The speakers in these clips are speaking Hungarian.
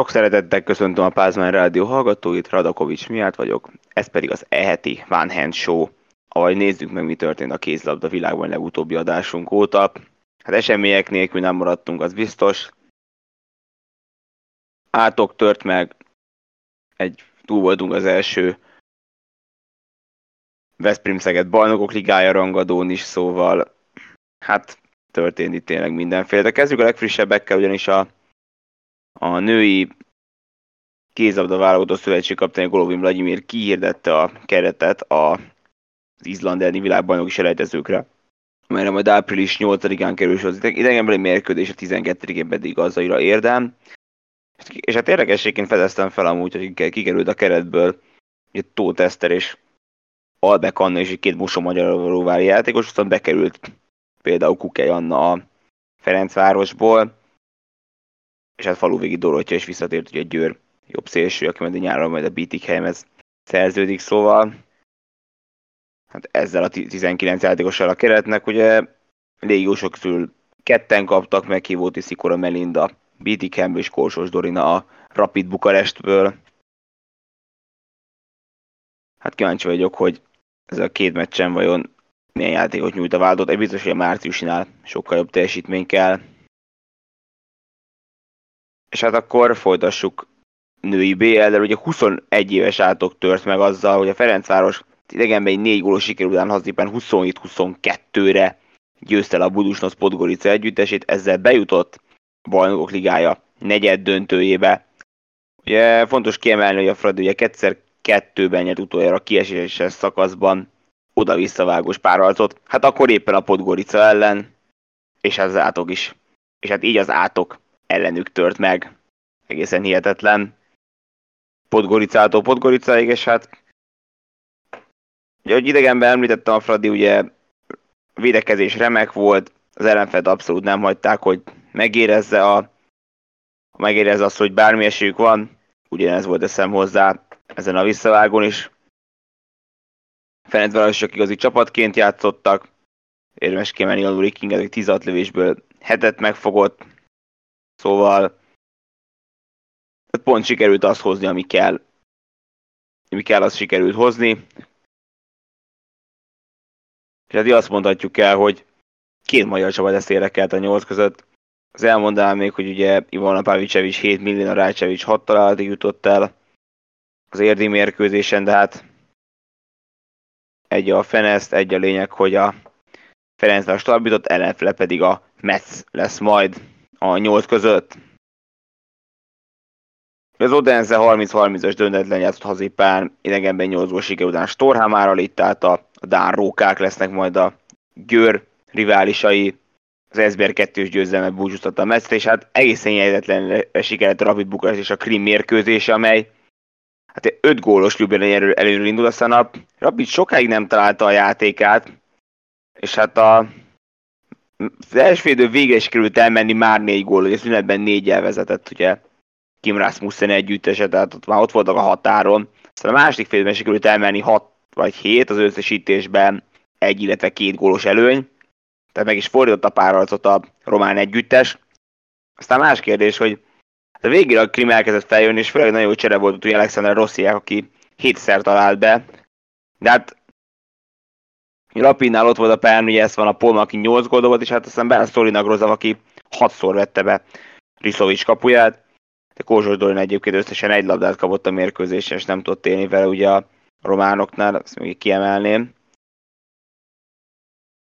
Sok szeretettel köszöntöm a Pázmány Rádió hallgatóit, Radakovics miatt vagyok, ez pedig az eheti Van Hand Show. Ahogy nézzük meg, mi történt a kézlabda világban legutóbbi adásunk óta. Hát események nélkül nem maradtunk, az biztos. Átok tört meg, egy túl voltunk az első Veszprém Szeged bajnokok ligája rangadón is, szóval hát történt itt tényleg mindenféle. De kezdjük a legfrissebbekkel, ugyanis a a női kézabda válogatott szövetség kapitány Golovin Vladimir kihirdette a keretet a, az Izland elleni világbajnoki selejtezőkre, amelyre majd április 8-án kerül az idegenbeli mérkőzés, a 12-én pedig azaira érdem. És hát érdekességként fedeztem fel amúgy, hogy kikerült a keretből egy Tóth Eszter és Albek Anna és két Mosó Magyaróvári játékos, aztán bekerült például Kukely Anna a Ferencvárosból, és hát faluvégi Dorottya is visszatért, ugye Győr jobb szélső, aki majd a nyáron majd a helyemhez szerződik, szóval hát ezzel a 19 játékossal a keretnek, ugye légiósok közül ketten kaptak, meg ki volt Szikora Melinda, BTK és Korsos Dorina a Rapid Bukarestből. Hát kíváncsi vagyok, hogy ez a két meccsen vajon milyen játékot nyújt a vállalatot. Egy biztos, hogy a márciusinál sokkal jobb teljesítmény kell. És hát akkor folytassuk női BL-del, ugye 21 éves átok tört meg azzal, hogy a Ferencváros idegenben egy négy gólos siker után hazépen 27-22-re győzte el a Budusnosz Podgorica együttesét, ezzel bejutott a Bajnokok Ligája negyed döntőjébe. Ugye fontos kiemelni, hogy a Fradi ugye kétszer kettőben nyert utoljára a kieséses szakaszban oda-visszavágós párharcot, hát akkor éppen a Podgorica ellen, és az átok is. És hát így az átok ellenük tört meg. Egészen hihetetlen. Podgoricától Podgoricaig, és hát ugye, hogy idegenben említettem a Fradi, ugye védekezés remek volt, az ellenfed abszolút nem hagyták, hogy megérezze a megérezze azt, hogy bármi esélyük van, ugyanez volt eszem hozzá ezen a visszavágón is. Ferencvárosok igazi csapatként játszottak, érdemes kiemelni a Riking, ezek 16 lövésből hetet megfogott, Szóval pont sikerült azt hozni, ami kell. Ami kell, azt sikerült hozni. És hát azt mondhatjuk el, hogy két magyar csapat ezt érdekelt a nyolc között. Az elmondanám még, hogy ugye Ivana Pavicevic 7 millió, a Rácsevics 6 találatig jutott el az érdi mérkőzésen, de hát egy a Feneszt, egy a lényeg, hogy a Ferenc a stabilitott, ellenfele pedig a Metz lesz majd a nyolc között. Az Odense 30-30-as döntetlen játszott hazipán, idegenben 8 gól után Storhamára itt át a, Dán Rókák lesznek majd a Győr riválisai, az SBR 2-s győzelmet búcsúztatta a Metszre, és hát egészen jegyzetlen sikerült a Rapid Bukarest és a Krim mérkőzése, amely hát 5 gólos Ljubljana elő, előről indul, aztán a Rapid sokáig nem találta a játékát, és hát a az első félidő végre is került elmenni már négy gól, hogy szünetben négyel vezetett, ugye Kim Rasmussen együttese, tehát ott már ott voltak a határon. Aztán a második félidőben sikerült elmenni hat vagy hét az összesítésben egy, illetve két gólos előny. Tehát meg is fordított a párharcot a román együttes. Aztán más kérdés, hogy a végére a Krim elkezdett feljönni, és főleg nagyon jó csere volt hogy Alexander Rossiák, aki hétszer talált be. De hát Rapinál ott volt a pályán, ugye ez van a Polma, aki 8 gól dobott, és hát aztán Ben Szolinak Rozav, aki 6-szor vette be Riszovics kapuját. De Kózsos Dorin egyébként összesen egy labdát kapott a mérkőzésen, és nem tudott élni vele ugye a románoknál, ezt még kiemelném.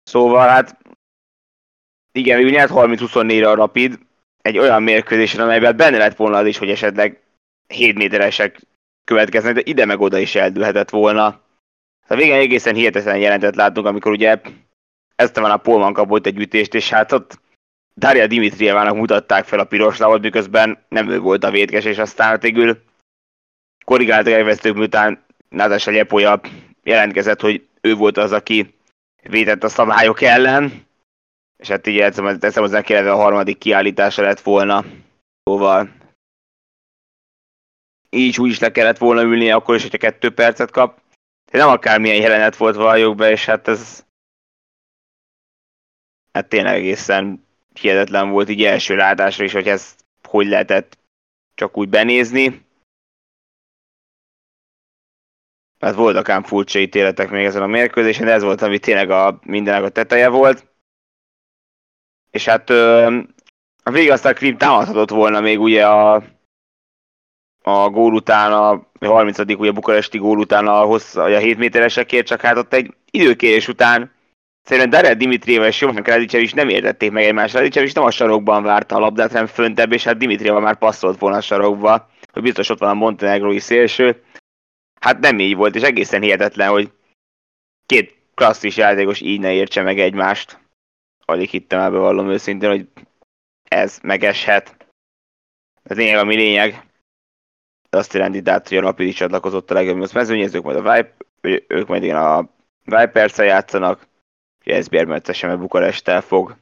Szóval hát igen, úgy nyert 30-24-re a Rapid, egy olyan mérkőzésen, amelyben benne lett volna az is, hogy esetleg 7 méteresek következnek, de ide meg oda is eldőlhetett volna. A végén egészen hihetetlen jelentet látunk, amikor ugye ezt a Polman kapott egy ütést, és hát ott Daria Dimitrievának mutatták fel a piros lábot, miközben nem ő volt a vétkes, és aztán végül korrigáltak elvesztők, miután Nádás Lepolya jelentkezett, hogy ő volt az, aki védett a szabályok ellen, és hát így teszem hozzá kérdezve a harmadik kiállítása lett volna. Szóval így úgy is le kellett volna ülni, akkor is, hogyha kettő percet kap nem akármilyen jelenet volt valljuk be, és hát ez hát tényleg egészen hihetetlen volt így első látásra is, hogy ez hogy lehetett csak úgy benézni. Hát voltak ám furcsa ítéletek még ezen a mérkőzésen, de ez volt, ami tényleg a mindenek a teteje volt. És hát a végig aztán Krim támadhatott volna még ugye a, a gól után, a 30. ugye bukaresti gól után a, hossz, a 7 méteresekért, csak hát ott egy időkérés után Szerintem Dared Dimitrieva és Jovan Kradicev is nem értették meg egymást. Kradicev is nem a sarokban várta a labdát, hanem föntebb, és hát Dimitrieva már passzolt volna a sarokba, hogy biztos ott van a montenegrói szélső. Hát nem így volt, és egészen hihetetlen, hogy két klasszis játékos így ne értse meg egymást. Alig hittem el, bevallom őszintén, hogy ez megeshet. Ez lényeg, ami lényeg. Azt jelenti, tehát, hogy a Rapid is csatlakozott a legjobb mezőnyezők, majd a Vipe, ők majd igen a vipers játszanak, ez Bérmetesen, mert Bukaresttel fog.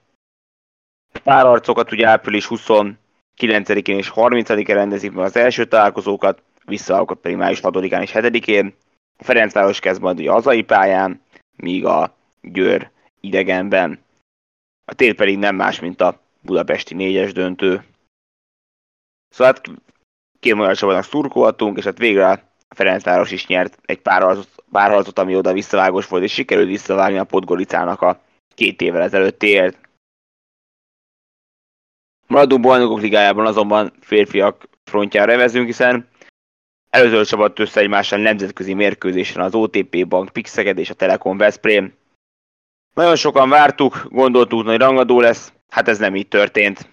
Pár arcokat ugye április 29-én és 30-án rendezik meg az első találkozókat, visszaalkot pedig május 6-án és 7-én. A Ferencváros kezd majd ugye hazai pályán, míg a Győr idegenben. A tél pedig nem más, mint a budapesti négyes döntő. Szóval hát két magyar csapatnak szurkolhatunk, és hát végre a Ferencváros is nyert egy pár harcot, ami oda visszavágos volt, és sikerült visszavágni a Podgoricának a két évvel ezelőtt ért. Maradó bajnokok ligájában azonban férfiak frontjára vezünk, hiszen előző csapat össze egymással nemzetközi mérkőzésen az OTP Bank Pixeged és a Telekom Veszprém. Nagyon sokan vártuk, gondoltuk, hogy rangadó lesz, hát ez nem így történt.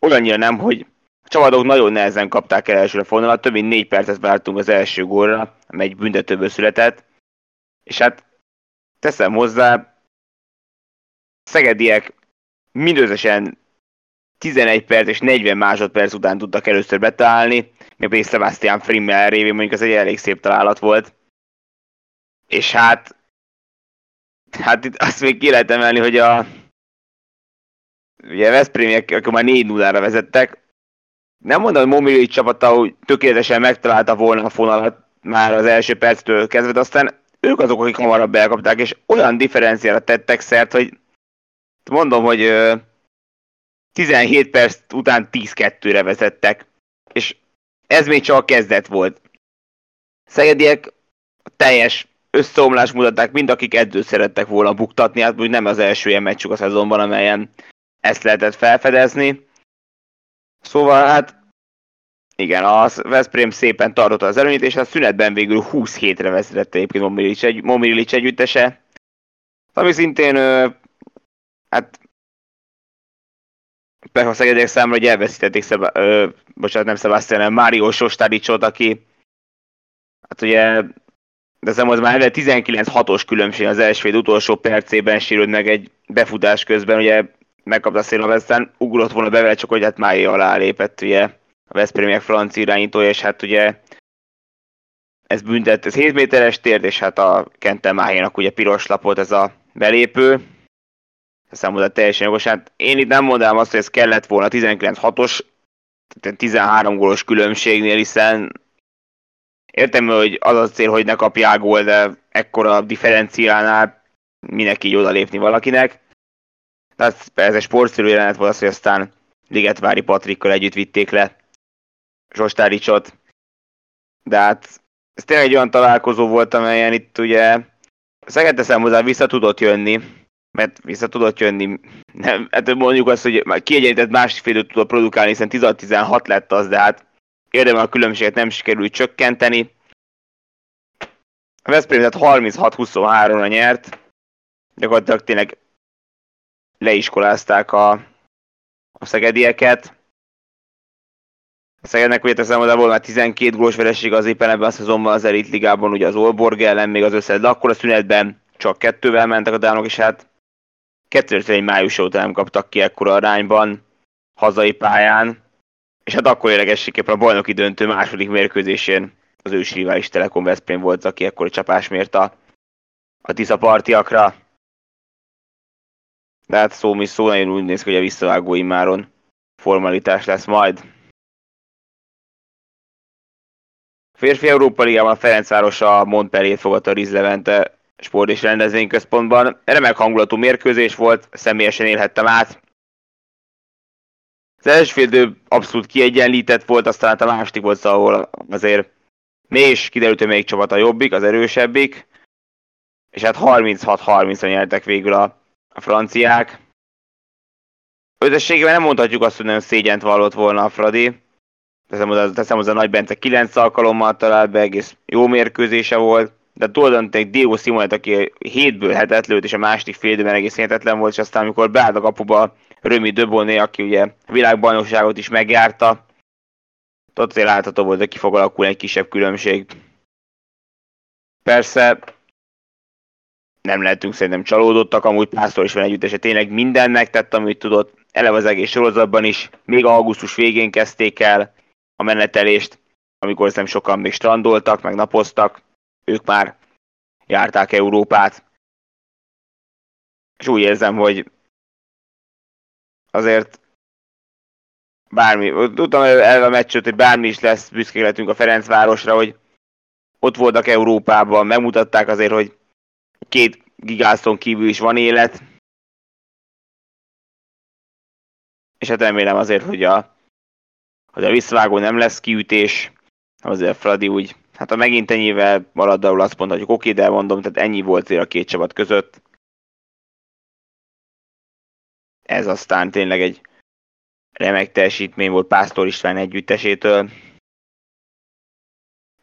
Olyannyira nem, hogy a csapatok nagyon nehezen kapták el elsőre fonalat, több mint négy percet vártunk az első gólra, amely egy büntetőből született. És hát teszem hozzá, szegediek mindösszesen 11 perc és 40 másodperc után tudtak először betalálni, még pedig Sebastian Frimmel révén mondjuk ez egy elég szép találat volt. És hát, hát itt azt még ki lehet emelni, hogy a ugye a Veszprémiek akkor már 4-0-ra vezettek, nem mondom, hogy Momilic csapata hogy tökéletesen megtalálta volna a fonalat már az első perctől kezdve, de aztán ők azok, akik hamarabb elkapták, és olyan differenciára tettek szert, hogy mondom, hogy 17 perc után 10-2-re vezettek, és ez még csak a kezdet volt. Szegediek teljes összeomlás mutatták, mind akik edzőt szerettek volna buktatni, hát úgy nem az első ilyen meccsük a szezonban, amelyen ezt lehetett felfedezni. Szóval hát igen, a Veszprém szépen tartotta az előnyt, és a szünetben végül 20 hétre vezetett egyébként Momilic, egy, Momilic együttese. Ami szintén, hát a Szegedek számra, hogy elveszítették, Szeba, ö, bocsánat, nem Sebastian, hanem Mário Sostadicsot, aki hát ugye de ez az már 19-6-os különbség az első utolsó percében sérült meg egy befutás közben, ugye megkapta a szél, aztán ugrott volna be csak hogy hát Máé alá lépett ugye a Veszprémiek francia irányítója, és hát ugye ez büntet, ez 7 méteres tért, és hát a Kente Máhénak ugye piros lapot ez a belépő, számomra teljesen jogos. Hát én itt nem mondanám azt, hogy ez kellett volna 19-6-os, 13 gólos különbségnél, hiszen értem, hogy az a cél, hogy ne kapják gól, de ekkora differenciálnál minek így odalépni valakinek. Tehát ez egy sportszerű jelenet volt az, hogy aztán Ligetvári Patrikkal együtt vitték le Zsostáricsot. De hát ez tényleg egy olyan találkozó volt, amelyen itt ugye Szeged hozzá vissza tudott jönni, mert vissza tudott jönni, nem, hát mondjuk azt, hogy kiegyenített másik félőt tudott produkálni, hiszen 16-16 lett az, de hát érdemel a különbséget nem sikerült csökkenteni. A Veszprém tehát 36-23-ra nyert, gyakorlatilag tényleg leiskolázták a, a szegedieket. A Szegednek ugye teszem oda volna 12 gólos vereség az éppen ebben a szezonban az Elite Ligában, ugye az Olborg ellen még az összed, de akkor a szünetben csak kettővel mentek a dánok, és hát 2001 május óta nem kaptak ki ekkora arányban hazai pályán, és hát akkor éregesséképpen a bajnoki döntő második mérkőzésén az ősi rivális Telekom Veszprém volt, aki ekkor csapás mért a, a Tisza partiakra. De hát szó mi szó, nagyon úgy néz ki, hogy a visszavágó imáron formalitás lesz majd. Férfi Európa Ligában Ferencváros a Montpellier fogadta Riz Levente sport és rendezvényközpontban. Remek hangulatú mérkőzés volt, személyesen élhettem át. az első fél abszolút kiegyenlített volt, aztán hát a második volt, ahol azért Més kiderült, hogy melyik csapat a jobbik, az erősebbik, és hát 36-30-on nyertek végül a, a franciák. Összességében nem mondhatjuk azt, hogy nagyon szégyent vallott volna a Fradi. Teszem hozzá, teszem hozzá Nagy Bence 9 alkalommal talált be, egész jó mérkőzése volt. De tulajdonképpen Diego Simonet, aki 7-ből hetet lőtt, és a második fél időben egész hihetetlen volt, és aztán amikor beállt a kapuba Römi Döboné, aki ugye világbajnokságot is megjárta, ott azért látható volt, hogy ki fog alakulni egy kisebb különbség. Persze nem lehetünk szerintem csalódottak, amúgy Pásztor is van együttese, tényleg minden megtett, amit tudott, eleve az egész sorozatban is, még augusztus végén kezdték el a menetelést, amikor szerintem sokan még strandoltak, meg napoztak, ők már járták Európát. És úgy érzem, hogy azért bármi, tudtam el a meccset, hogy bármi is lesz, büszkék lettünk a Ferencvárosra, hogy ott voltak Európában, megmutatták azért, hogy két gigászon kívül is van élet. És hát remélem azért, hogy a, hogy a visszavágó nem lesz kiütés, azért Fradi úgy, hát ha megint ennyivel marad, ahol azt mondhatjuk, oké, de mondom, tehát ennyi volt a két csapat között. Ez aztán tényleg egy remek teljesítmény volt Pásztor István együttesétől.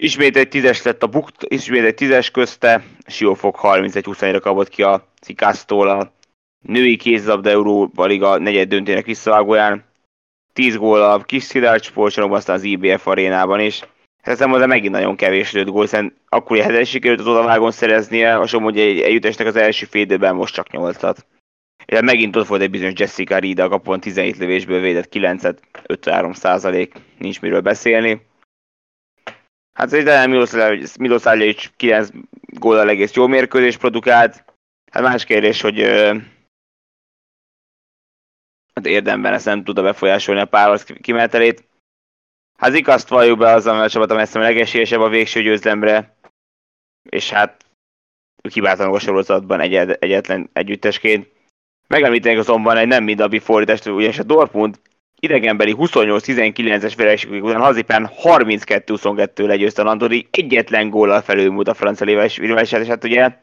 Ismét egy tízes lett a bukt, ismét egy tízes közte, Siófok 31-21-re kapott ki a Cikásztól a női kézlabda Európa Liga negyed döntének visszavágóján. 10 gól a kis Szilárd sportcsalomban, aztán az IBF arénában is. Szerintem az megint nagyon kevés lőtt gól, hiszen akkor egy sikerült az odavágon szereznie, a hogy egy együttesnek az első fél most csak nyolcat. Illetve megint ott volt egy bizonyos Jessica Reed, a kapon 17 lövésből védett 9-et, 53 százalék, nincs miről beszélni. Hát szerintem Miloszágyics 9 góllal egész jó mérkőzés produkált. Hát más kérdés, hogy hát érdemben ezt nem tudta befolyásolni a páros kimenetelét. Hát igaz, valljuk be azzal a csapat, amely a legesélyesebb a végső győzlemre, és hát hibátlanok a sorozatban egyetlen együttesként. Megemlítenek azonban egy nem mindabi fordítást, ugyanis a Dortmund idegenbeli 28-19-es vereség után hazipán 32-22 legyőzte a Nandori, egyetlen góllal felülmúlt a francia rivalisát, és hát ugye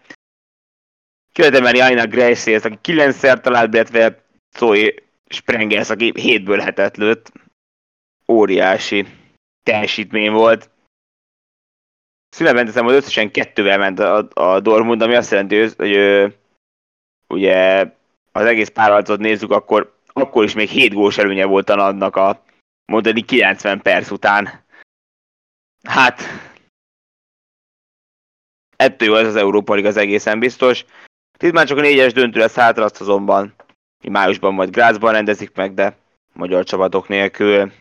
Követem emelni Aina Gracie, aki 9-szer talált, illetve Zoe Sprengers, aki 7-ből hetet lőtt. Óriási teljesítmény volt. Szünetben teszem, hogy összesen kettővel ment a, a Dortmund, ami azt jelenti, hogy, hogy ugye az egész párharcot nézzük, akkor, akkor is még 7 gólus előnye volt annak a mondani 90 perc után. Hát, ettől jó ez az Európa Liga az egészen biztos. Itt már csak a négyes döntő lesz hátra, azt azonban májusban majd Grazban rendezik meg, de magyar csapatok nélkül.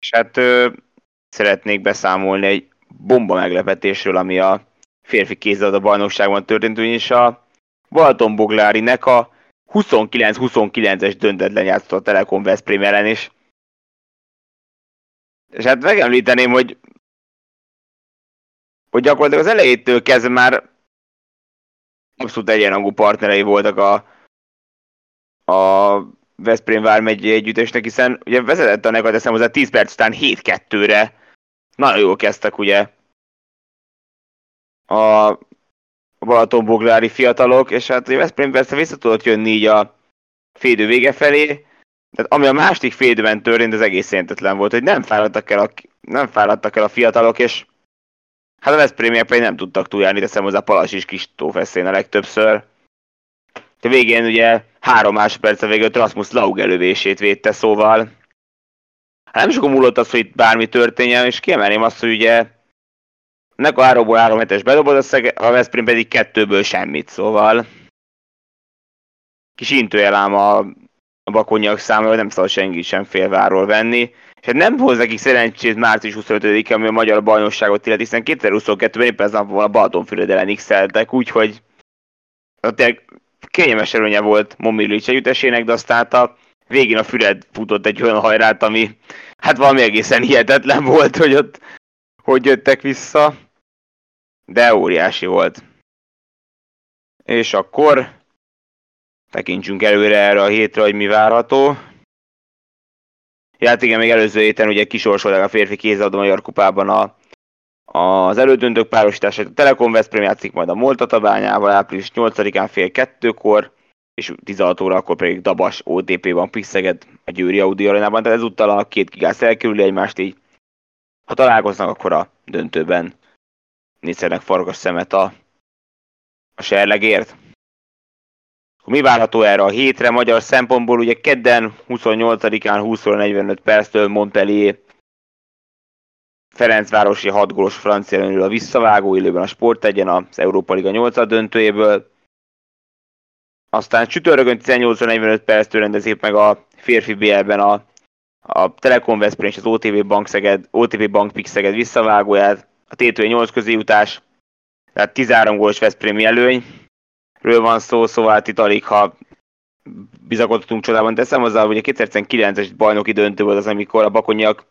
És hát ö, szeretnék beszámolni egy bomba meglepetésről, ami a férfi kézzelabda bajnokságban történt, ugyanis a Balaton Boglári Neka 29-29-es döntetlen játszott a Telekom Veszprém ellen is. És hát megemlíteném, hogy hogy gyakorlatilag az elejétől kezdve már abszolút egyenrangú partnerei voltak a, a Veszprém Vármegyi együttesnek, hiszen ugye vezetett a neked teszem hozzá 10 perc után 7-2-re. Nagyon jól kezdtek ugye a Balatonboglári fiatalok, és hát ugye Veszprém persze vissza tudott jönni így a félidő vége felé, tehát ami a második félidőben történt, az egész szentetlen volt, hogy nem fáradtak el a, nem fáradtak el a fiatalok, és hát a Veszprémiek pedig nem tudtak túljárni, teszem hozzá Palas is kis tófeszén a legtöbbször. De végén ugye három másodperc a végül Rasmus Laug elővését védte, szóval hát nem sokan múlott az, hogy itt bármi történjen, és kiemelném azt, hogy ugye Nek a 3-ból 3 hetes bedobod, a, Veszprém pedig kettőből semmit, szóval kis intőjel ám a, a bakonyak számára, nem szabad senki sem félváról venni. És hát nem hoz nekik szerencsét március 25 ami a magyar bajnokságot illeti, hiszen 2022-ben éppen ez napon a Balatonfüred ellen x úgyhogy tényleg kényelmes előnye volt Momilic együttesének, de aztán a végén a Füred futott egy olyan hajrát, ami hát valami egészen hihetetlen volt, hogy ott hogy jöttek vissza de óriási volt. És akkor tekintsünk előre erre a hétre, hogy mi várható. Ja, hát igen, még előző héten ugye kisorsolták a férfi kézilabda Magyar Kupában a, az elődöntők párosítását. A Telekom Veszprém játszik majd a Molta Tabányával április 8-án fél kettőkor, és 16 óra akkor pedig Dabas OTP-ban Pixeged a Győri Audi arenában, tehát ezúttal a két kigász elkerüli egymást így. Ha találkoznak, akkor a döntőben nézzenek farkas szemet a, a serlegért. Mi várható erre a hétre magyar szempontból? Ugye kedden 28-án 20 45 perctől Montpellier Ferencvárosi 6 gólos francia a visszavágó élőben a Sport egyen az Európa Liga 8 döntőjéből. Aztán csütörtökön 18-45 perctől rendezik meg a férfi BL-ben a, a Telekom Veszprém és az OTV Bank, Szeged, OTV Bank Pix Szeged visszavágóját, a T2 8 közéjutás, tehát 13 gólos Veszprémi előny, ről van szó, szóval hát itt alig, ha bizakodtunk csodában. Teszem hozzá, hogy a 2019-es bajnoki döntő volt az, amikor a bakonyak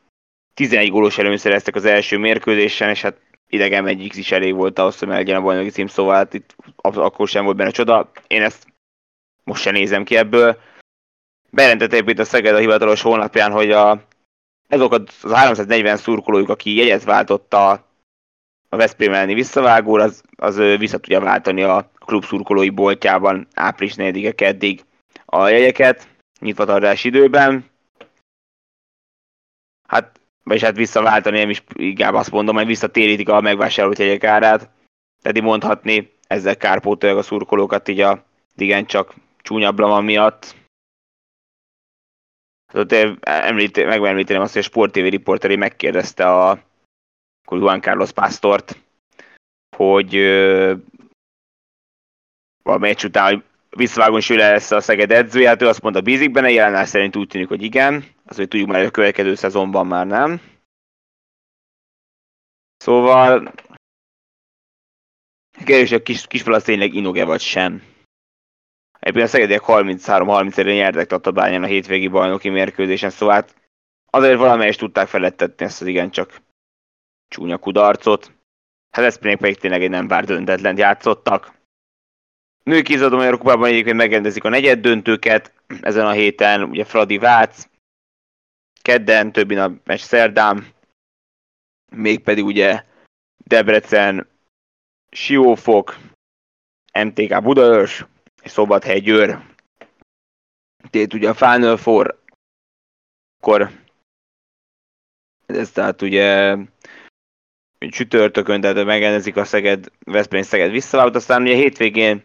11 gólos előny szereztek az első mérkőzésen, és hát idegen egy is elég volt ahhoz, hogy meglegyen a bajnoki cím, szóval hát itt akkor sem volt benne csoda. Én ezt most sem nézem ki ebből. Bejelentette itt a Szeged a hivatalos honlapján, hogy a, ezok az 340 szurkolójuk, aki jegyet váltott a, a Veszprém elleni visszavágóra, az, az vissza tudja váltani a klub szurkolói boltjában április 4 keddig a jegyeket nyitvatartás időben. Hát, vagyis hát visszaváltani, nem is inkább azt mondom, hogy visszatérítik a megvásárolt jegyek árát. Tehát mondhatni, ezzel kárpótolják a szurkolókat így a igen csak csúnyabb van miatt. Hát ott említ, megemlíteném azt, hogy a Sport TV riporteri megkérdezte a Juan Carlos Pastort, hogy a meccs után, visszavágón is lesz a Szeged edzője, hát ő azt mondta, bízik benne, jelenállás szerint úgy tűnik, hogy igen, az, hogy tudjuk már, hogy a következő szezonban már nem. Szóval kérdés, hogy a kis, kisfalasz tényleg inoge vagy sem. Egyébként a Szegediek 33-30 ére nyertek Tatabányán a hétvégi bajnoki mérkőzésen, szóval hát azért valamelyest tudták felettetni ezt az igencsak csúnya kudarcot. Hát ezt pedig tényleg egy nem bár döntetlen játszottak. Női kézadó Magyar Kupában egyébként megrendezik a negyed döntőket ezen a héten, ugye Fradi Vác, kedden, többi nap meccs szerdán, mégpedig ugye Debrecen, Siófok, MTK Budaörs és Szombathely Győr. Tehát ugye a Final Four, akkor ez tehát ugye csütörtökön, tehát megrendezik a Szeged, Veszprém Szeged visszavált, aztán ugye hétvégén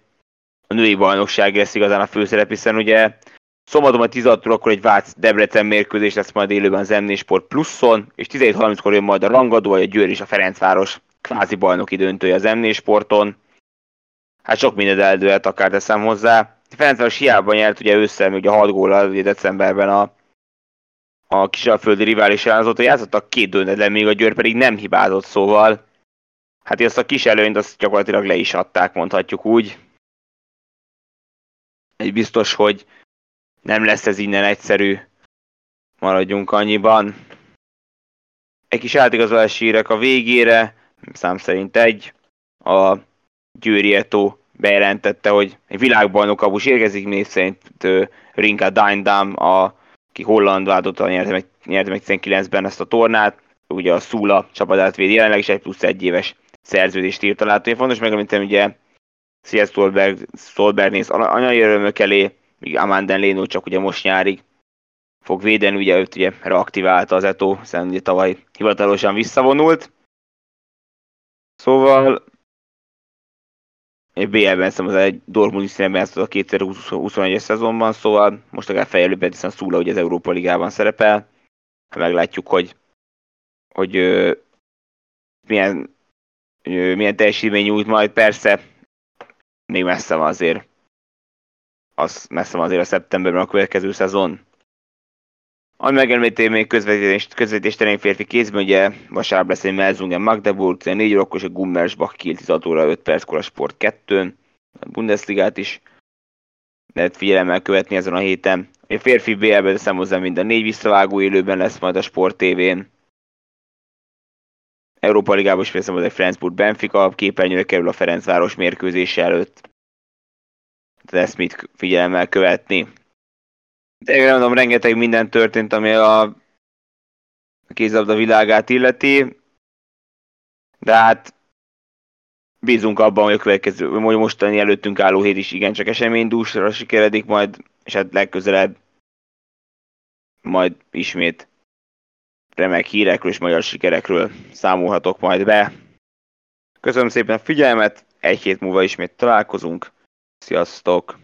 a női bajnokság lesz igazán a főszerep, hiszen ugye szombaton a 16 akkor egy Vác Debrecen mérkőzés lesz majd élőben az m Sport pluszon, és 17.30-kor jön majd a Rangadó, vagy a Győr és a Ferencváros kvázi bajnoki döntője az m Sporton. Hát sok mindent eldőlt, akár teszem hozzá. Ferencváros hiába nyert ugye ősszel, ugye a 6 góllal ugye decemberben a, a kisalföldi rivális azóta játszottak két döntetlen, még a Győr pedig nem hibázott, szóval hát azt a kis előnyt azt gyakorlatilag le is adták, mondhatjuk úgy egy biztos, hogy nem lesz ez innen egyszerű. Maradjunk annyiban. Egy kis átigazolási hírek a végére, szám szerint egy. A Győri Eto bejelentette, hogy egy világbajnok abus érkezik, név szerint Rinka Dindam, a, aki holland váltotta, nyerte meg, nyerte meg 19-ben ezt a tornát, ugye a Szula csapatát véd jelenleg, is egy plusz egy éves szerződést írt alá. Fontos megemlítem, ugye Szia Stolberg, Stolberg néz anyai örömök elé, míg Amanden Léno csak ugye most nyárig fog védeni, ugye őt ugye reaktiválta az Eto, hiszen ugye tavaly hivatalosan visszavonult. Szóval BL-ben szerintem az egy Dortmund is szemben a 2021-es szezonban, szóval most akár fejlőben, hiszen Szúla ugye az Európa Ligában szerepel. Meglátjuk, hogy, hogy ö, milyen, milyen teljesítmény nyújt majd, persze még messze van azért. Az messze van azért a szeptemberben a következő szezon. Ami megemlíti még közvetítést, közvetítést férfi kézben, ugye vasárnap lesz egy Melzungen Magdeburg, 4 óra, és a Gummersbach Kiel 16 óra 5 perckor a Sport 2 a Bundesligát is lehet figyelemmel követni ezen a héten. A férfi BL-ben teszem hozzá mind a négy visszavágó élőben lesz majd a Sport TV-n. Európa Ligában is veszem, egy Frankfurt Benfica, képernyőre kerül a Ferencváros mérkőzése előtt. Tehát ezt mit figyelemmel követni. De mondom, rengeteg minden történt, ami a a kézabda világát illeti, de hát bízunk abban, hogy a következő, hogy mostani előttünk álló hét is igencsak eseménydúsra sikeredik majd, és hát legközelebb majd ismét remek hírekről és magyar sikerekről számolhatok majd be. Köszönöm szépen a figyelmet, egy hét múlva ismét találkozunk. Sziasztok!